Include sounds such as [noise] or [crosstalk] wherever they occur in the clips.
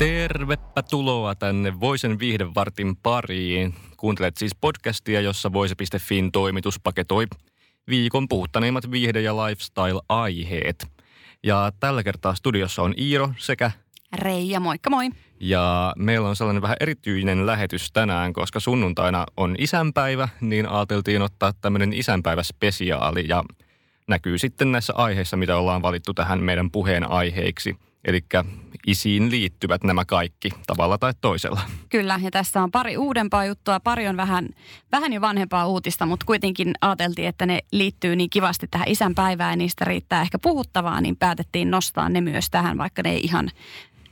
Tervepä tuloa tänne Voisen viihdevartin pariin. Kuuntelet siis podcastia, jossa Voise.fin toimitus paketoi viikon puhuttaneimmat viihde- ja lifestyle-aiheet. Ja tällä kertaa studiossa on Iiro sekä Reija, moikka moi. Ja meillä on sellainen vähän erityinen lähetys tänään, koska sunnuntaina on isänpäivä, niin ajateltiin ottaa tämmöinen isänpäiväspesiaali ja näkyy sitten näissä aiheissa, mitä ollaan valittu tähän meidän puheen aiheiksi. Eli isiin liittyvät nämä kaikki tavalla tai toisella. Kyllä, ja tässä on pari uudempaa juttua, pari on vähän, vähän jo vanhempaa uutista, mutta kuitenkin ajateltiin, että ne liittyy niin kivasti tähän isänpäivään ja niistä riittää ehkä puhuttavaa, niin päätettiin nostaa ne myös tähän, vaikka ne ei ihan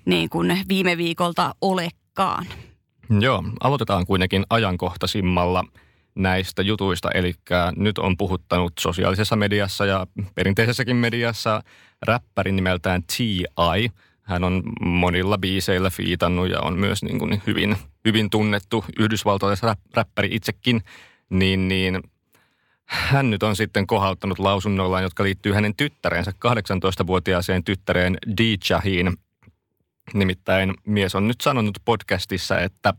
niin kuin viime viikolta olekaan. Joo, aloitetaan kuitenkin ajankohtaisimmalla näistä jutuista. Eli nyt on puhuttanut sosiaalisessa mediassa ja perinteisessäkin mediassa räppäri nimeltään T.I. Hän on monilla biiseillä fiitannut ja on myös niin kuin hyvin, hyvin tunnettu yhdysvaltalaisen räppäri itsekin. Niin, niin hän nyt on sitten kohauttanut lausunnoillaan, jotka liittyy hänen tyttärensä, 18-vuotiaaseen tyttäreen Dijahiin. Nimittäin mies on nyt sanonut podcastissa, että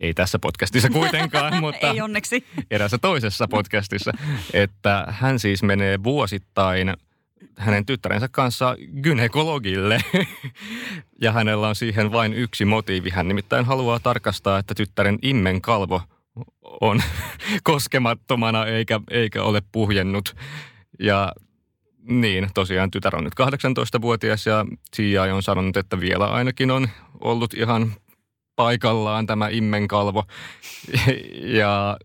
ei tässä podcastissa kuitenkaan, [laughs] mutta ei onneksi. erässä toisessa podcastissa, että hän siis menee vuosittain hänen tyttärensä kanssa gynekologille. [laughs] ja hänellä on siihen vain yksi motiivi. Hän nimittäin haluaa tarkastaa, että tyttären immen kalvo on [laughs] koskemattomana eikä, eikä ole puhjennut. Ja niin, tosiaan tytär on nyt 18-vuotias ja T.I. on sanonut, että vielä ainakin on ollut ihan paikallaan tämä immenkalvo. [laughs] ja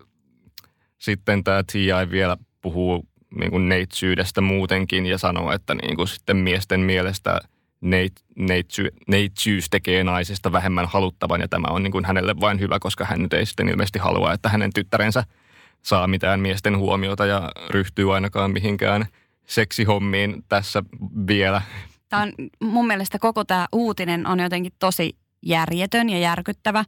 sitten tämä T.I. vielä puhuu niin kuin neitsyydestä muutenkin ja sanoo, että niin kuin sitten miesten mielestä neit, neitsy, neitsyys tekee naisesta vähemmän haluttavan ja tämä on niin kuin hänelle vain hyvä, koska hän nyt ei sitten ilmeisesti halua, että hänen tyttärensä saa mitään miesten huomiota ja ryhtyy ainakaan mihinkään seksihommiin tässä vielä. Tämä on mun mielestä koko tämä uutinen on jotenkin tosi järjetön ja järkyttävä.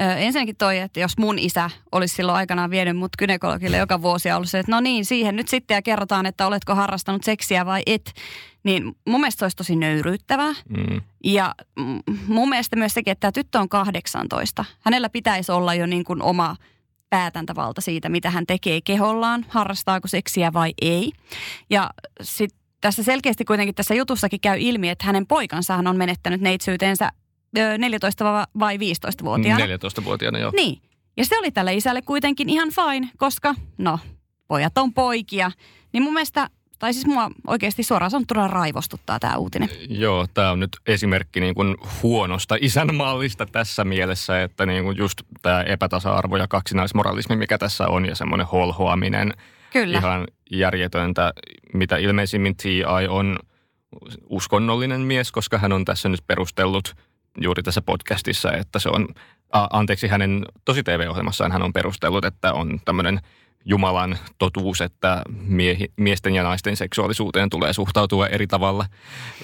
Ö, ensinnäkin toi, että jos mun isä olisi silloin aikanaan vienyt mut gynekologille joka vuosi ja ollut se, että no niin, siihen nyt sitten ja kerrotaan, että oletko harrastanut seksiä vai et, niin mun mielestä se olisi tosi nöyryyttävää. Mm. Ja mun mielestä myös sekin, että tämä tyttö on 18. Hänellä pitäisi olla jo niin kuin oma päätäntävalta siitä, mitä hän tekee kehollaan, harrastaako seksiä vai ei. Ja sitten tässä selkeästi kuitenkin tässä jutussakin käy ilmi, että hänen poikansa on menettänyt neitsyytensä 14 vai 15-vuotiaana. 14-vuotiaana, joo. Niin. Ja se oli tälle isälle kuitenkin ihan fine, koska no, pojat on poikia. Niin mun mielestä, tai siis mua oikeasti suoraan sanottuna raivostuttaa tämä uutinen. Joo, tämä on nyt esimerkki niin kuin huonosta isänmallista tässä mielessä, että niin kuin just tämä epätasa-arvo ja kaksinaismoralismi, mikä tässä on, ja semmoinen holhoaminen. Kyllä. Ihan järjetöntä, mitä ilmeisimmin T.I. on uskonnollinen mies, koska hän on tässä nyt perustellut – juuri tässä podcastissa, että se on, a, anteeksi hänen tosi TV-ohjelmassaan hän on perustellut, että on tämmöinen Jumalan totuus, että miehi, miesten ja naisten seksuaalisuuteen tulee suhtautua eri tavalla.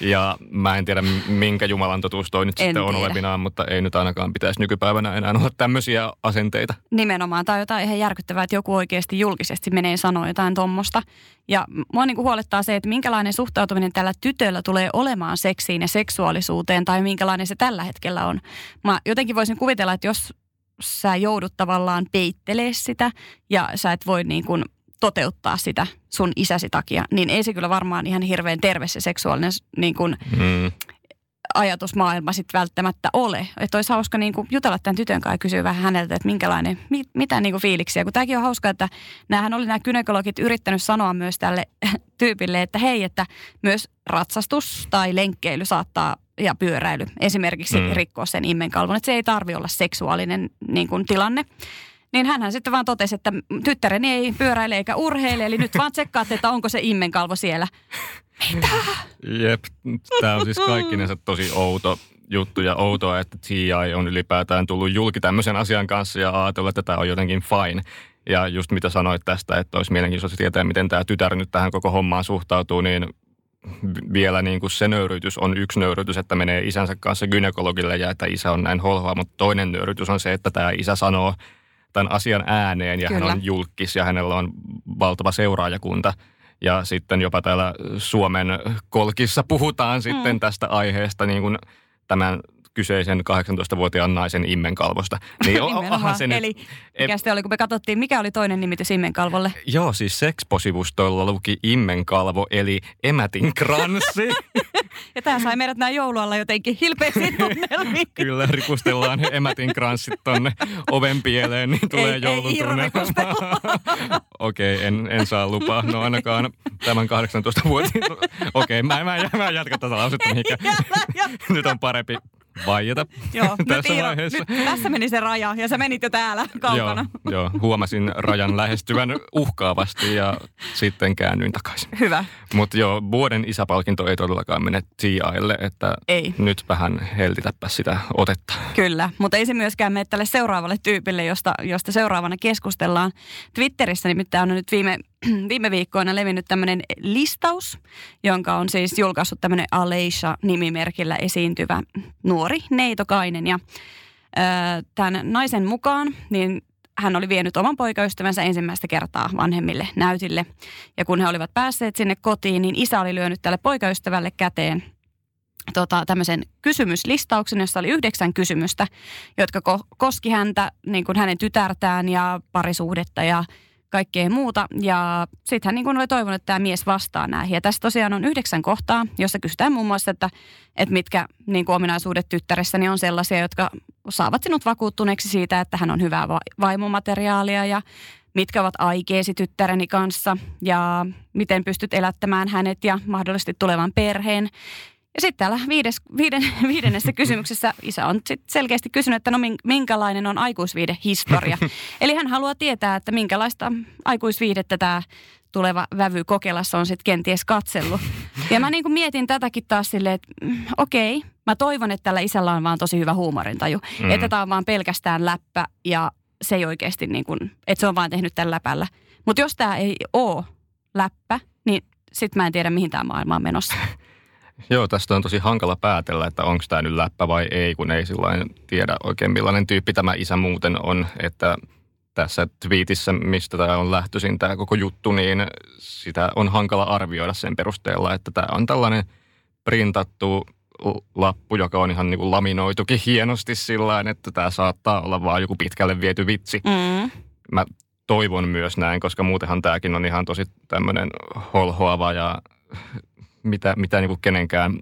Ja mä en tiedä, minkä Jumalan totuus toi nyt en sitten on tiedä. olevinaan, mutta ei nyt ainakaan pitäisi nykypäivänä enää olla tämmöisiä asenteita. Nimenomaan. Tai jotain ihan järkyttävää, että joku oikeasti julkisesti menee sanoa jotain tuommoista. Ja mua niin kuin huolettaa se, että minkälainen suhtautuminen tällä tytöllä tulee olemaan seksiin ja seksuaalisuuteen, tai minkälainen se tällä hetkellä on. Mä jotenkin voisin kuvitella, että jos sä joudut tavallaan peittelee sitä ja sä et voi niin kuin toteuttaa sitä sun isäsi takia, niin ei se kyllä varmaan ihan hirveän terve se seksuaalinen niin kuin mm. ajatusmaailma sitten välttämättä ole. Että olisi hauska niin kuin jutella tämän tytön kanssa ja kysyä vähän häneltä, että minkälainen, mit, mitä niin kuin fiiliksiä. Kun tämäkin on hauska, että näähän oli nämä gynekologit yrittänyt sanoa myös tälle [laughs] tyypille, että hei, että myös ratsastus tai lenkkeily saattaa ja pyöräily esimerkiksi mm. rikkoa sen immenkalvon. Että se ei tarvi olla seksuaalinen niin kuin, tilanne. Niin hän sitten vaan totesi, että tyttäreni ei pyöräile eikä urheile, eli nyt vaan tsekkaatte, että onko se immenkalvo siellä. Mitä? Jep, tämä on siis kaikkinensa tosi outo juttu ja outoa, että TI on ylipäätään tullut julki tämmöisen asian kanssa ja ajatella, että tämä on jotenkin fine. Ja just mitä sanoit tästä, että olisi mielenkiintoista tietää, miten tämä tytär nyt tähän koko hommaan suhtautuu, niin vielä niin kuin se nöyrytys on yksi nöyrytys, että menee isänsä kanssa gynekologille ja että isä on näin holhoa, mutta toinen nöyrytys on se, että tämä isä sanoo tämän asian ääneen ja Kyllä. hän on julkis ja hänellä on valtava seuraajakunta. Ja sitten jopa täällä Suomen kolkissa puhutaan sitten mm. tästä aiheesta niin kuin tämän kyseisen 18-vuotiaan naisen immenkalvosta. Niin [laughs] onhan se nyt, Eli mikä se oli, kun me katsottiin, mikä oli toinen nimitys immenkalvolle? Joo, siis seksposivustoilla luki immenkalvo, eli emätin kranssi. [laughs] ja tämä sai meidät näin joulualla jotenkin hilpeisiin [laughs] tunnelmiin. Kyllä, ripustellaan emätin kranssit tonne oven pieleen, niin tulee ei, joulun Okei, okay, en, en saa lupaa. No ainakaan tämän 18 vuotta. Okei, okay, mä, mä, mä, mä jatkan tätä lausetta mihinkä. Nyt on parempi vaieta [laughs] Joo, [laughs] tässä Iiro, vaiheessa. Nyt tässä meni se raja ja sä menit jo täällä kaukana. Joo, joo huomasin rajan lähestyvän uhkaavasti ja sitten käännyin takaisin. Hyvä. Mutta joo, vuoden isäpalkinto ei todellakaan mene TIlle, että ei. nyt vähän heltitäpä sitä otetta. Kyllä, mutta ei se myöskään mene tälle seuraavalle tyypille, josta, josta seuraavana keskustellaan. Twitterissä nimittäin on nyt viime [clears throat] viime viikkoina levinnyt tämmöinen listaus, jonka on siis julkaissut tämmöinen Aleisha-nimimerkillä esiintyvä nuori neitokainen. Ja tämän naisen mukaan, niin hän oli vienyt oman poikaystävänsä ensimmäistä kertaa vanhemmille näytille. Ja kun he olivat päässeet sinne kotiin, niin isä oli lyönyt tälle poikaystävälle käteen tota, tämmöisen kysymyslistauksen, jossa oli yhdeksän kysymystä, jotka ko- koski häntä, niin kuin hänen tytärtään ja parisuhdetta ja kaikkea muuta. Ja sitten hän niin kuin oli toivonut, että tämä mies vastaa näihin. Ja tässä tosiaan on yhdeksän kohtaa, jossa kysytään muun muassa, että, että mitkä niin kuin ominaisuudet tyttäressäni on sellaisia, jotka saavat sinut vakuuttuneeksi siitä, että hän on hyvää va- vaimomateriaalia ja mitkä ovat aikeesi tyttäreni kanssa ja miten pystyt elättämään hänet ja mahdollisesti tulevan perheen. Ja sitten täällä viides, viiden, [laughs] viidennessä kysymyksessä isä on sit selkeästi kysynyt, että no minkälainen on aikuisviidehistoria. [laughs] Eli hän haluaa tietää, että minkälaista aikuisviidettä tämä tuleva vävy kokeilassa on sitten kenties katsellut. Ja mä niin kuin mietin tätäkin taas silleen, että mm, okei, mä toivon, että tällä isällä on vaan tosi hyvä huumorintaju. Mm. Että tämä on vaan pelkästään läppä ja se ei oikeasti niin kuin, että se on vaan tehnyt tällä läpällä. Mutta jos tämä ei ole läppä, niin sitten mä en tiedä, mihin tämä maailma on menossa. [laughs] Joo, tästä on tosi hankala päätellä, että onko tämä nyt läppä vai ei, kun ei silloin tiedä oikein millainen tyyppi tämä isä muuten on. Että tässä twiitissä, mistä tämä on lähtöisin tämä koko juttu, niin sitä on hankala arvioida sen perusteella, että tämä on tällainen printattu lappu, joka on ihan niin kuin laminoitukin hienosti sillä että tämä saattaa olla vaan joku pitkälle viety vitsi. Mm. Mä toivon myös näin, koska muutenhan tämäkin on ihan tosi tämmöinen holhoava ja mitä, mitä niin kuin kenenkään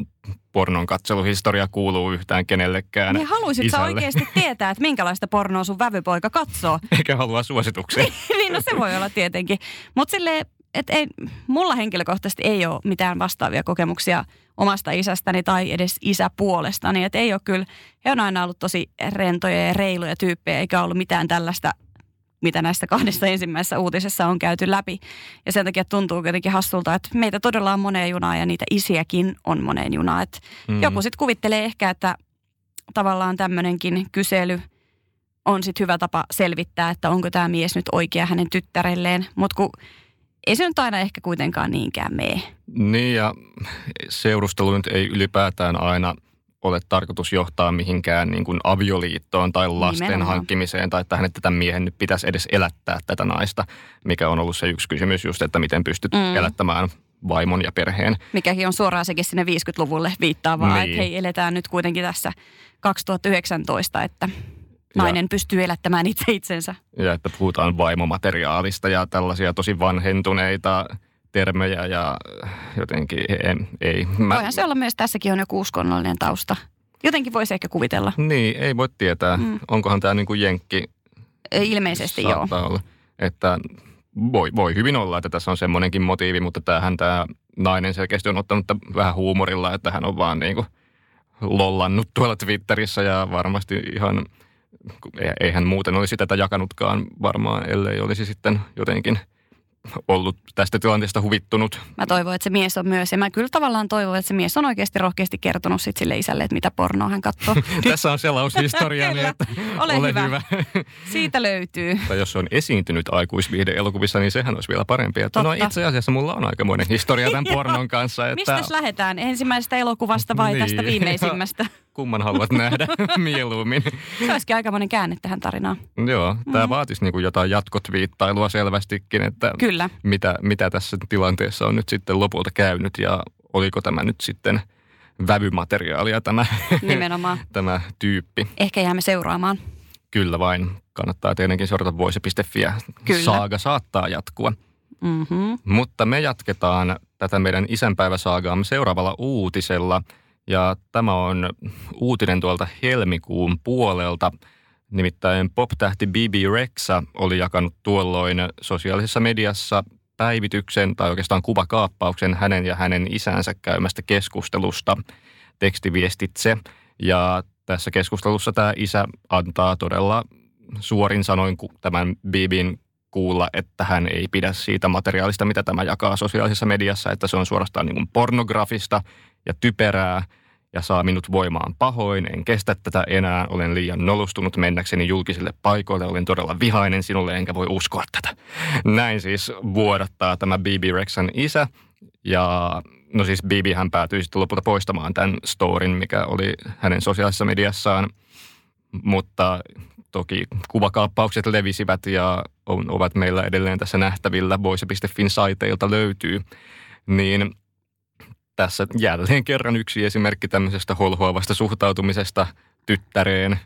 pornon katseluhistoria kuuluu yhtään kenellekään Niin haluaisit sä oikeasti [laughs] tietää, että minkälaista pornoa sun vävypoika katsoo? Eikä halua suosituksia. [laughs] niin, no se voi olla tietenkin. Mutta silleen, että ei, mulla henkilökohtaisesti ei ole mitään vastaavia kokemuksia omasta isästäni tai edes isäpuolestani. Että ei ole kyllä, he on aina ollut tosi rentoja ja reiluja tyyppejä, eikä ollut mitään tällaista mitä näistä kahdesta ensimmäisessä uutisessa on käyty läpi. Ja sen takia tuntuu jotenkin hassulta, että meitä todella on moneen junaa ja niitä isiäkin on moneen junaa. Että mm. Joku sitten kuvittelee ehkä, että tavallaan tämmöinenkin kysely on sitten hyvä tapa selvittää, että onko tämä mies nyt oikea hänen tyttärelleen. Mutta kun ei se nyt aina ehkä kuitenkaan niinkään mene. Niin ja seurustelu nyt ei ylipäätään aina – ole tarkoitus johtaa mihinkään niin kuin avioliittoon tai lasten Nimenomaan. hankkimiseen tai tähän, että tämän miehen nyt pitäisi edes elättää tätä naista, mikä on ollut se yksi kysymys just, että miten pystyt mm. elättämään vaimon ja perheen. Mikäkin on suoraan sekin sinne 50-luvulle viittaavaa, niin. että hei, eletään nyt kuitenkin tässä 2019, että nainen ja, pystyy elättämään itse itsensä. Ja että puhutaan vaimomateriaalista ja tällaisia tosi vanhentuneita termejä ja jotenkin ei. ei. Mä... Voihan se olla myös, tässäkin on joku uskonnollinen tausta. Jotenkin voisi ehkä kuvitella. Niin, ei voi tietää. Mm. Onkohan tämä niin kuin jenkki? Ilmeisesti joo. Olla. Että voi, voi hyvin olla, että tässä on semmoinenkin motiivi, mutta tämähän tämä nainen selkeästi on ottanut vähän huumorilla, että hän on vaan niin kuin lollannut tuolla Twitterissä ja varmasti ihan, eihän muuten olisi tätä jakanutkaan varmaan, ellei olisi sitten jotenkin – ollut tästä tilanteesta huvittunut. Mä toivon, että se mies on myös. Ja mä kyllä tavallaan toivon, että se mies on oikeasti rohkeasti kertonut sit sille isälle, että mitä pornoa hän katsoo. [laughs] Tässä on selaushistoria, niin että Ole, ole hyvä. hyvä. Siitä löytyy. [laughs] tai jos se on esiintynyt aikuisviihde-elokuvissa, niin sehän olisi vielä parempi. Että no itse asiassa mulla on aikamoinen historia tämän [laughs] pornon kanssa. Että Mistä lähdetään? Ensimmäisestä elokuvasta vai Niin. tästä viimeisimmästä? Kumman haluat nähdä [laughs] mieluummin. Se olisikin aikamoinen käänne tähän tarinaan. Joo, tämä vaatisi niin kuin jotain jatkotviittailua selvästikin, että Kyllä. mitä, mitä tässä tilanteessa on nyt sitten lopulta käynyt ja oliko tämä nyt sitten vävymateriaalia tämä, [laughs] Nimenomaan. tämä tyyppi. Ehkä jäämme seuraamaan. Kyllä vain. Kannattaa tietenkin seurata voise.fi ja Kyllä. saaga saattaa jatkua. Mm-hmm. Mutta me jatketaan tätä meidän isänpäiväsaagaamme seuraavalla uutisella. Ja tämä on uutinen tuolta helmikuun puolelta. Nimittäin pop-tähti Bibi Rexa oli jakanut tuolloin sosiaalisessa mediassa päivityksen tai oikeastaan kuvakaappauksen hänen ja hänen isänsä käymästä keskustelusta tekstiviestitse. Ja tässä keskustelussa tämä isä antaa todella suorin sanoin tämän Bibin kuulla, että hän ei pidä siitä materiaalista, mitä tämä jakaa sosiaalisessa mediassa, että se on suorastaan niin kuin pornografista ja typerää ja saa minut voimaan pahoin. En kestä tätä enää, olen liian nolustunut mennäkseni julkisille paikoille, olen todella vihainen sinulle enkä voi uskoa tätä. Näin siis vuodattaa tämä BB Rexan isä ja no siis BB hän päätyi sitten lopulta poistamaan tämän storin, mikä oli hänen sosiaalisessa mediassaan, mutta toki kuvakaappaukset levisivät ja ovat meillä edelleen tässä nähtävillä. Voise.fin saiteilta löytyy. Niin tässä jälleen kerran yksi esimerkki tämmöisestä holhoavasta suhtautumisesta tyttäreen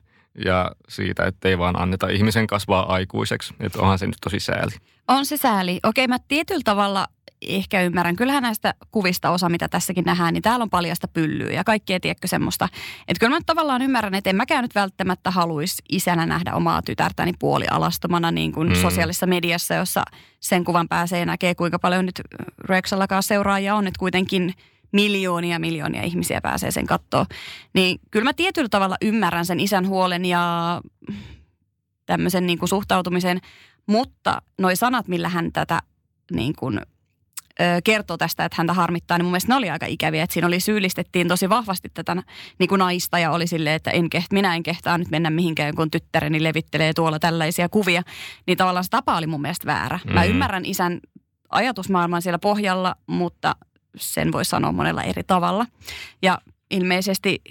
ja siitä, että ei vaan anneta ihmisen kasvaa aikuiseksi. Että onhan se nyt tosi sääli. On se sääli. Okei, mä tietyllä tavalla ehkä ymmärrän. Kyllähän näistä kuvista osa, mitä tässäkin nähdään, niin täällä on paljasta pyllyä ja kaikkea, tiedätkö, semmoista. Että kyllä mä tavallaan ymmärrän, että en mäkään nyt välttämättä haluaisi isänä nähdä omaa tytärtäni puolialastomana niin kuin Mm. sosiaalisessa mediassa, jossa sen kuvan pääsee näkee, kuinka paljon nyt Rexallakaan seuraajia on, että kuitenkin miljoonia miljoonia ihmisiä pääsee sen kattoon. Niin kyllä mä tietyllä tavalla ymmärrän sen isän huolen ja tämmöisen niin kuin suhtautumisen, mutta noi sanat, millä hän tätä niin kuin, kertoo tästä, että häntä harmittaa, niin mun mielestä ne oli aika ikäviä. Että siinä oli syyllistettiin tosi vahvasti tätä niin kuin naista ja oli silleen, että en keht, minä en kehtaa nyt mennä mihinkään, kun tyttäreni levittelee tuolla tällaisia kuvia. Niin tavallaan se tapa oli mun mielestä väärä. Mä Mhm. ymmärrän isän ajatusmaailman siellä pohjalla, mutta sen voi sanoa monella eri tavalla. Ja ilmeisesti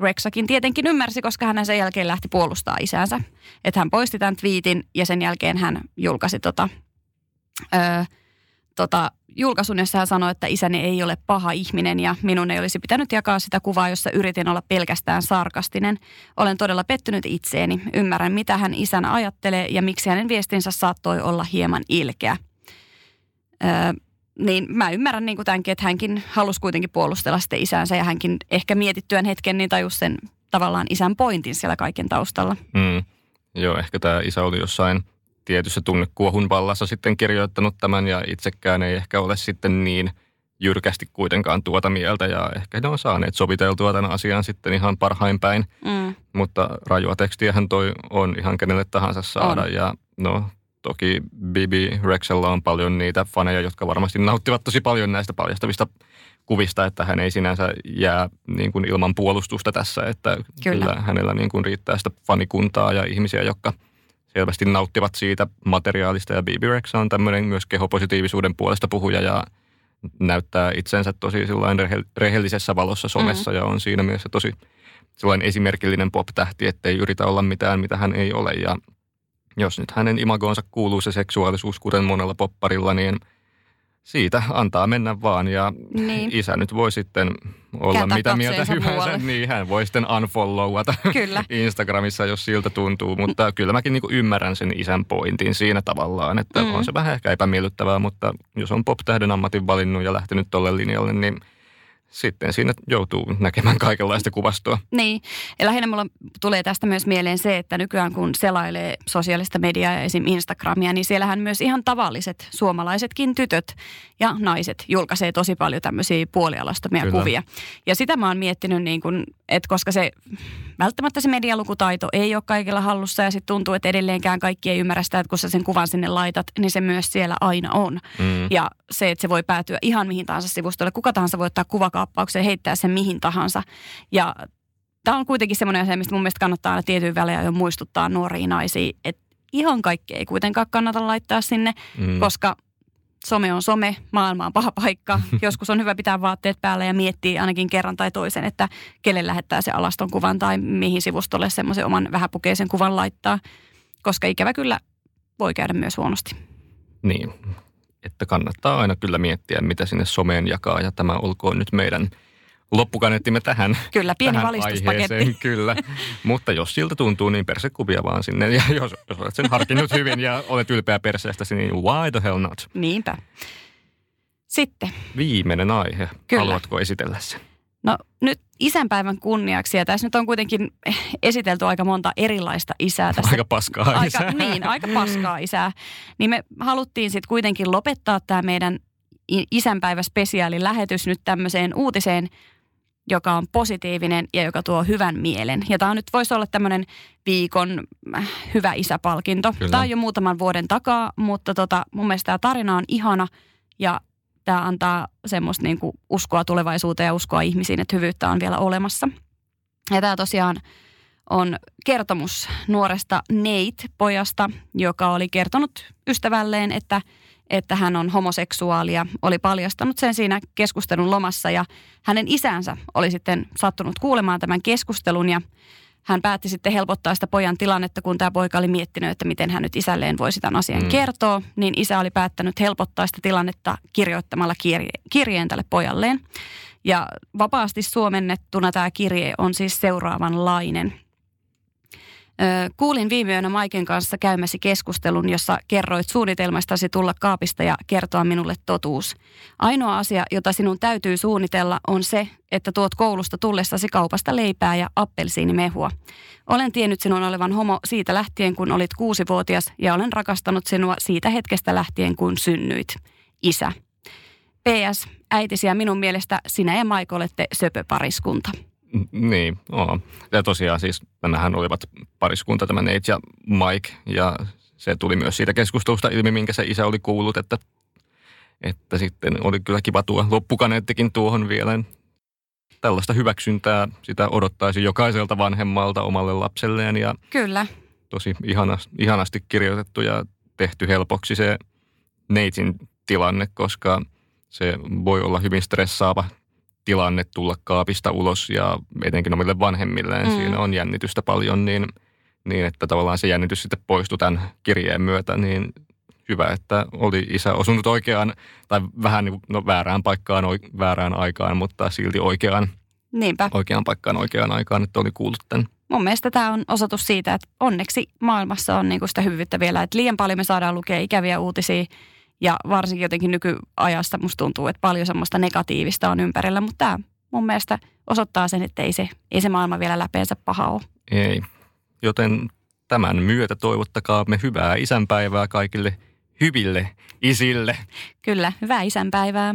Rexakin tietenkin ymmärsi, koska hän sen jälkeen lähti puolustaa isänsä. Että hän poisti tämän twiitin ja sen jälkeen hän julkaisi tota, ö, tota, julkaisun, jossa hän sanoi, että isäni ei ole paha ihminen ja minun ei olisi pitänyt jakaa sitä kuvaa, jossa yritin olla pelkästään sarkastinen. Olen todella pettynyt itseeni. Ymmärrän, mitä hän isänä ajattelee ja miksi hänen viestinsä saattoi olla hieman ilkeä. Ö, niin mä ymmärrän niin kuin tämänkin, että hänkin halusi kuitenkin puolustella sitten isänsä ja hänkin ehkä mietittyään hetken niin tajusi sen tavallaan isän pointin siellä kaiken taustalla. Mm. Joo, ehkä tämä isä oli jossain tietyssä tunnekuohun vallassa sitten kirjoittanut tämän ja itsekään ei ehkä ole sitten niin jyrkästi kuitenkaan tuota mieltä ja ehkä ne on saaneet soviteltua tämän asian sitten ihan parhain päin. Mm. Mutta rajua tekstiähän toi on ihan kenelle tahansa saada On. ja no toki Bibi Rexella on paljon niitä faneja, jotka varmasti nauttivat tosi paljon näistä paljastavista kuvista, että hän ei sinänsä jää niin kuin ilman puolustusta tässä, että kyllä, Kyllä. hänellä niin kuin riittää sitä fanikuntaa ja ihmisiä, jotka selvästi nauttivat siitä materiaalista ja Bibi Rex on tämmöinen myös kehopositiivisuuden puolesta puhuja ja näyttää itsensä tosi rehellisessä valossa somessa mm. ja on siinä mielessä tosi sellainen esimerkillinen pop-tähti, ettei yritä olla mitään, mitä hän ei ole. Ja jos nyt hänen imagoonsa kuuluu se seksuaalisuus, kuten monella popparilla, niin siitä antaa mennä vaan. Ja Niin. isä nyt voi sitten olla Kääntää mitä mieltä hyvänsä. muualle. [laughs] Niin, hän voi sitten unfollowata Kyllä. [laughs] Instagramissa, jos siltä tuntuu. Mutta kyllä mäkin niin ymmärrän sen isän pointin siinä tavallaan, että Mm. on se vähän ehkä epämiellyttävää, mutta jos on pop-tähden ammatin valinnut ja lähtenyt tolle linjalle, niin sitten siinä joutuu näkemään kaikenlaista kuvastoa. Niin, ja lähinnä mulla tulee tästä myös mieleen se, että nykyään kun selailee sosiaalista mediaa ja esim. Instagramia, niin siellähän myös ihan tavalliset suomalaisetkin tytöt ja naiset julkaisee tosi paljon tämmöisiä puolialastomia Kyllä. kuvia. Ja sitä mä oon miettinyt niin kuin Et koska se välttämättä se medialukutaito ei ole kaikilla hallussa ja sitten tuntuu, että edelleenkään kaikki ei ymmärrä sitä, että kun sä sen kuvan sinne laitat, niin se myös siellä aina on. Mm. Ja se, että se voi päätyä ihan mihin tahansa sivustolle. Kuka tahansa voi ottaa kuvakaappauksen ja heittää sen mihin tahansa. Ja tämä on kuitenkin semmoinen asia, mistä mun mielestä kannattaa aina tietyn väliä jo muistuttaa nuoria naisia, että ihan kaikki ei kuitenkaan kannata laittaa sinne, mm. koska some on some, maailma on paha paikka. [laughs] Joskus on hyvä pitää vaatteet päällä ja miettiä ainakin kerran tai toisen, että kelle lähettää se alaston kuvan tai mihin sivustolle semmoisen oman vähäpukeisen kuvan laittaa. Koska ikävä kyllä voi käydä myös huonosti. Niin, että kannattaa aina kyllä miettiä, mitä sinne someen jakaa ja tämä olkoon nyt meidän – loppukaneettimme tähän Kyllä, pieni tähän valistuspaketti. Aiheeseen, kyllä. Mutta jos siltä tuntuu, niin persekuvia vaan sinne. Ja jos, jos olet sen harkinnut hyvin ja olet ylpeä perseestäsi, niin why the hell not? Niinpä. Sitten. Viimeinen aihe. Kyllä. Haluatko esitellä sen? No nyt isänpäivän kunniaksi, ja tässä nyt on kuitenkin esitelty aika monta erilaista isää. Tässä. Aika paskaa aika, isää. Niin, aika paskaa isää. Niin me haluttiin sitten kuitenkin lopettaa tämä meidän isänpäivä-spesiaalin lähetys nyt tämmöiseen uutiseen, joka on positiivinen ja joka tuo hyvän mielen. Ja tämä nyt voisi olla tämmöinen viikon äh, hyvä isäpalkinto. Kyllä. Tämä on jo muutaman vuoden takaa, mutta tota, mun mielestä tämä tarina on ihana ja tämä antaa semmoista niin kuin uskoa tulevaisuuteen ja uskoa ihmisiin, että hyvyyttä on vielä olemassa. Ja tämä tosiaan on kertomus nuoresta Nate-pojasta, joka oli kertonut ystävälleen, että – että hän on homoseksuaali ja oli paljastanut sen siinä keskustelun lomassa ja hänen isänsä oli sitten sattunut kuulemaan tämän keskustelun ja hän päätti sitten helpottaa sitä pojan tilannetta, kun tämä poika oli miettinyt, että miten hän nyt isälleen voisi tämän asian mm. kertoa, niin isä oli päättänyt helpottaa sitä tilannetta kirjoittamalla kirje, kirjeen tälle pojalleen. Ja vapaasti suomennettuna tämä kirje on siis seuraavanlainen – Kuulin viime yönä Maiken kanssa käymäsi keskustelun, jossa kerroit suunnitelmastasi tulla kaapista ja kertoa minulle totuus. Ainoa asia, jota sinun täytyy suunnitella, on se, että tuot koulusta tullessasi kaupasta leipää ja appelsiinimehua. Olen tiennyt sinun olevan homo siitä lähtien, kun olit kuusivuotias ja olen rakastanut sinua siitä hetkestä lähtien, kun synnyit. Isä. PS, äitisi ja minun mielestä sinä ja Maiko olette söpöpariskunta. Niin, oo. Ja tosiaan siis nämähän olivat pariskunta, tämä Nate ja Mike, ja se tuli myös siitä keskustelusta ilmi, minkä se isä oli kuullut, että, että sitten oli kyllä kiva tuo loppukaneettikin tuohon vielä. Tällaista hyväksyntää sitä odottaisi jokaiselta vanhemmalta omalle lapselleen ja Kyllä. tosi ihanasti, ihanasti kirjoitettu ja tehty helpoksi se Neitsin tilanne, koska se voi olla hyvin stressaava tilanne tulla kaapista ulos ja etenkin omille vanhemmilleen mm. siinä on jännitystä paljon, niin, niin että tavallaan se jännitys sitten poistui tämän kirjeen myötä, niin hyvä, että oli isä osunut oikeaan tai vähän niin, no, väärään paikkaan, väärään aikaan, mutta silti oikeaan, Niinpä. oikeaan paikkaan oikeaan aikaan, että oli kuullut tämän. Mun mielestä tämä on osoitus siitä, että onneksi maailmassa on niin kuin sitä hyvyyttä vielä, että liian paljon me saadaan lukea ikäviä uutisia ja varsinkin jotenkin nykyajasta musta tuntuu, että paljon semmoista negatiivista on ympärillä, mutta tämä mun mielestä osoittaa sen, että ei se, ei se maailma vielä läpeensä paha ole. Ei, joten tämän myötä toivottakaa me hyvää isänpäivää kaikille hyville isille. Kyllä, hyvää isänpäivää.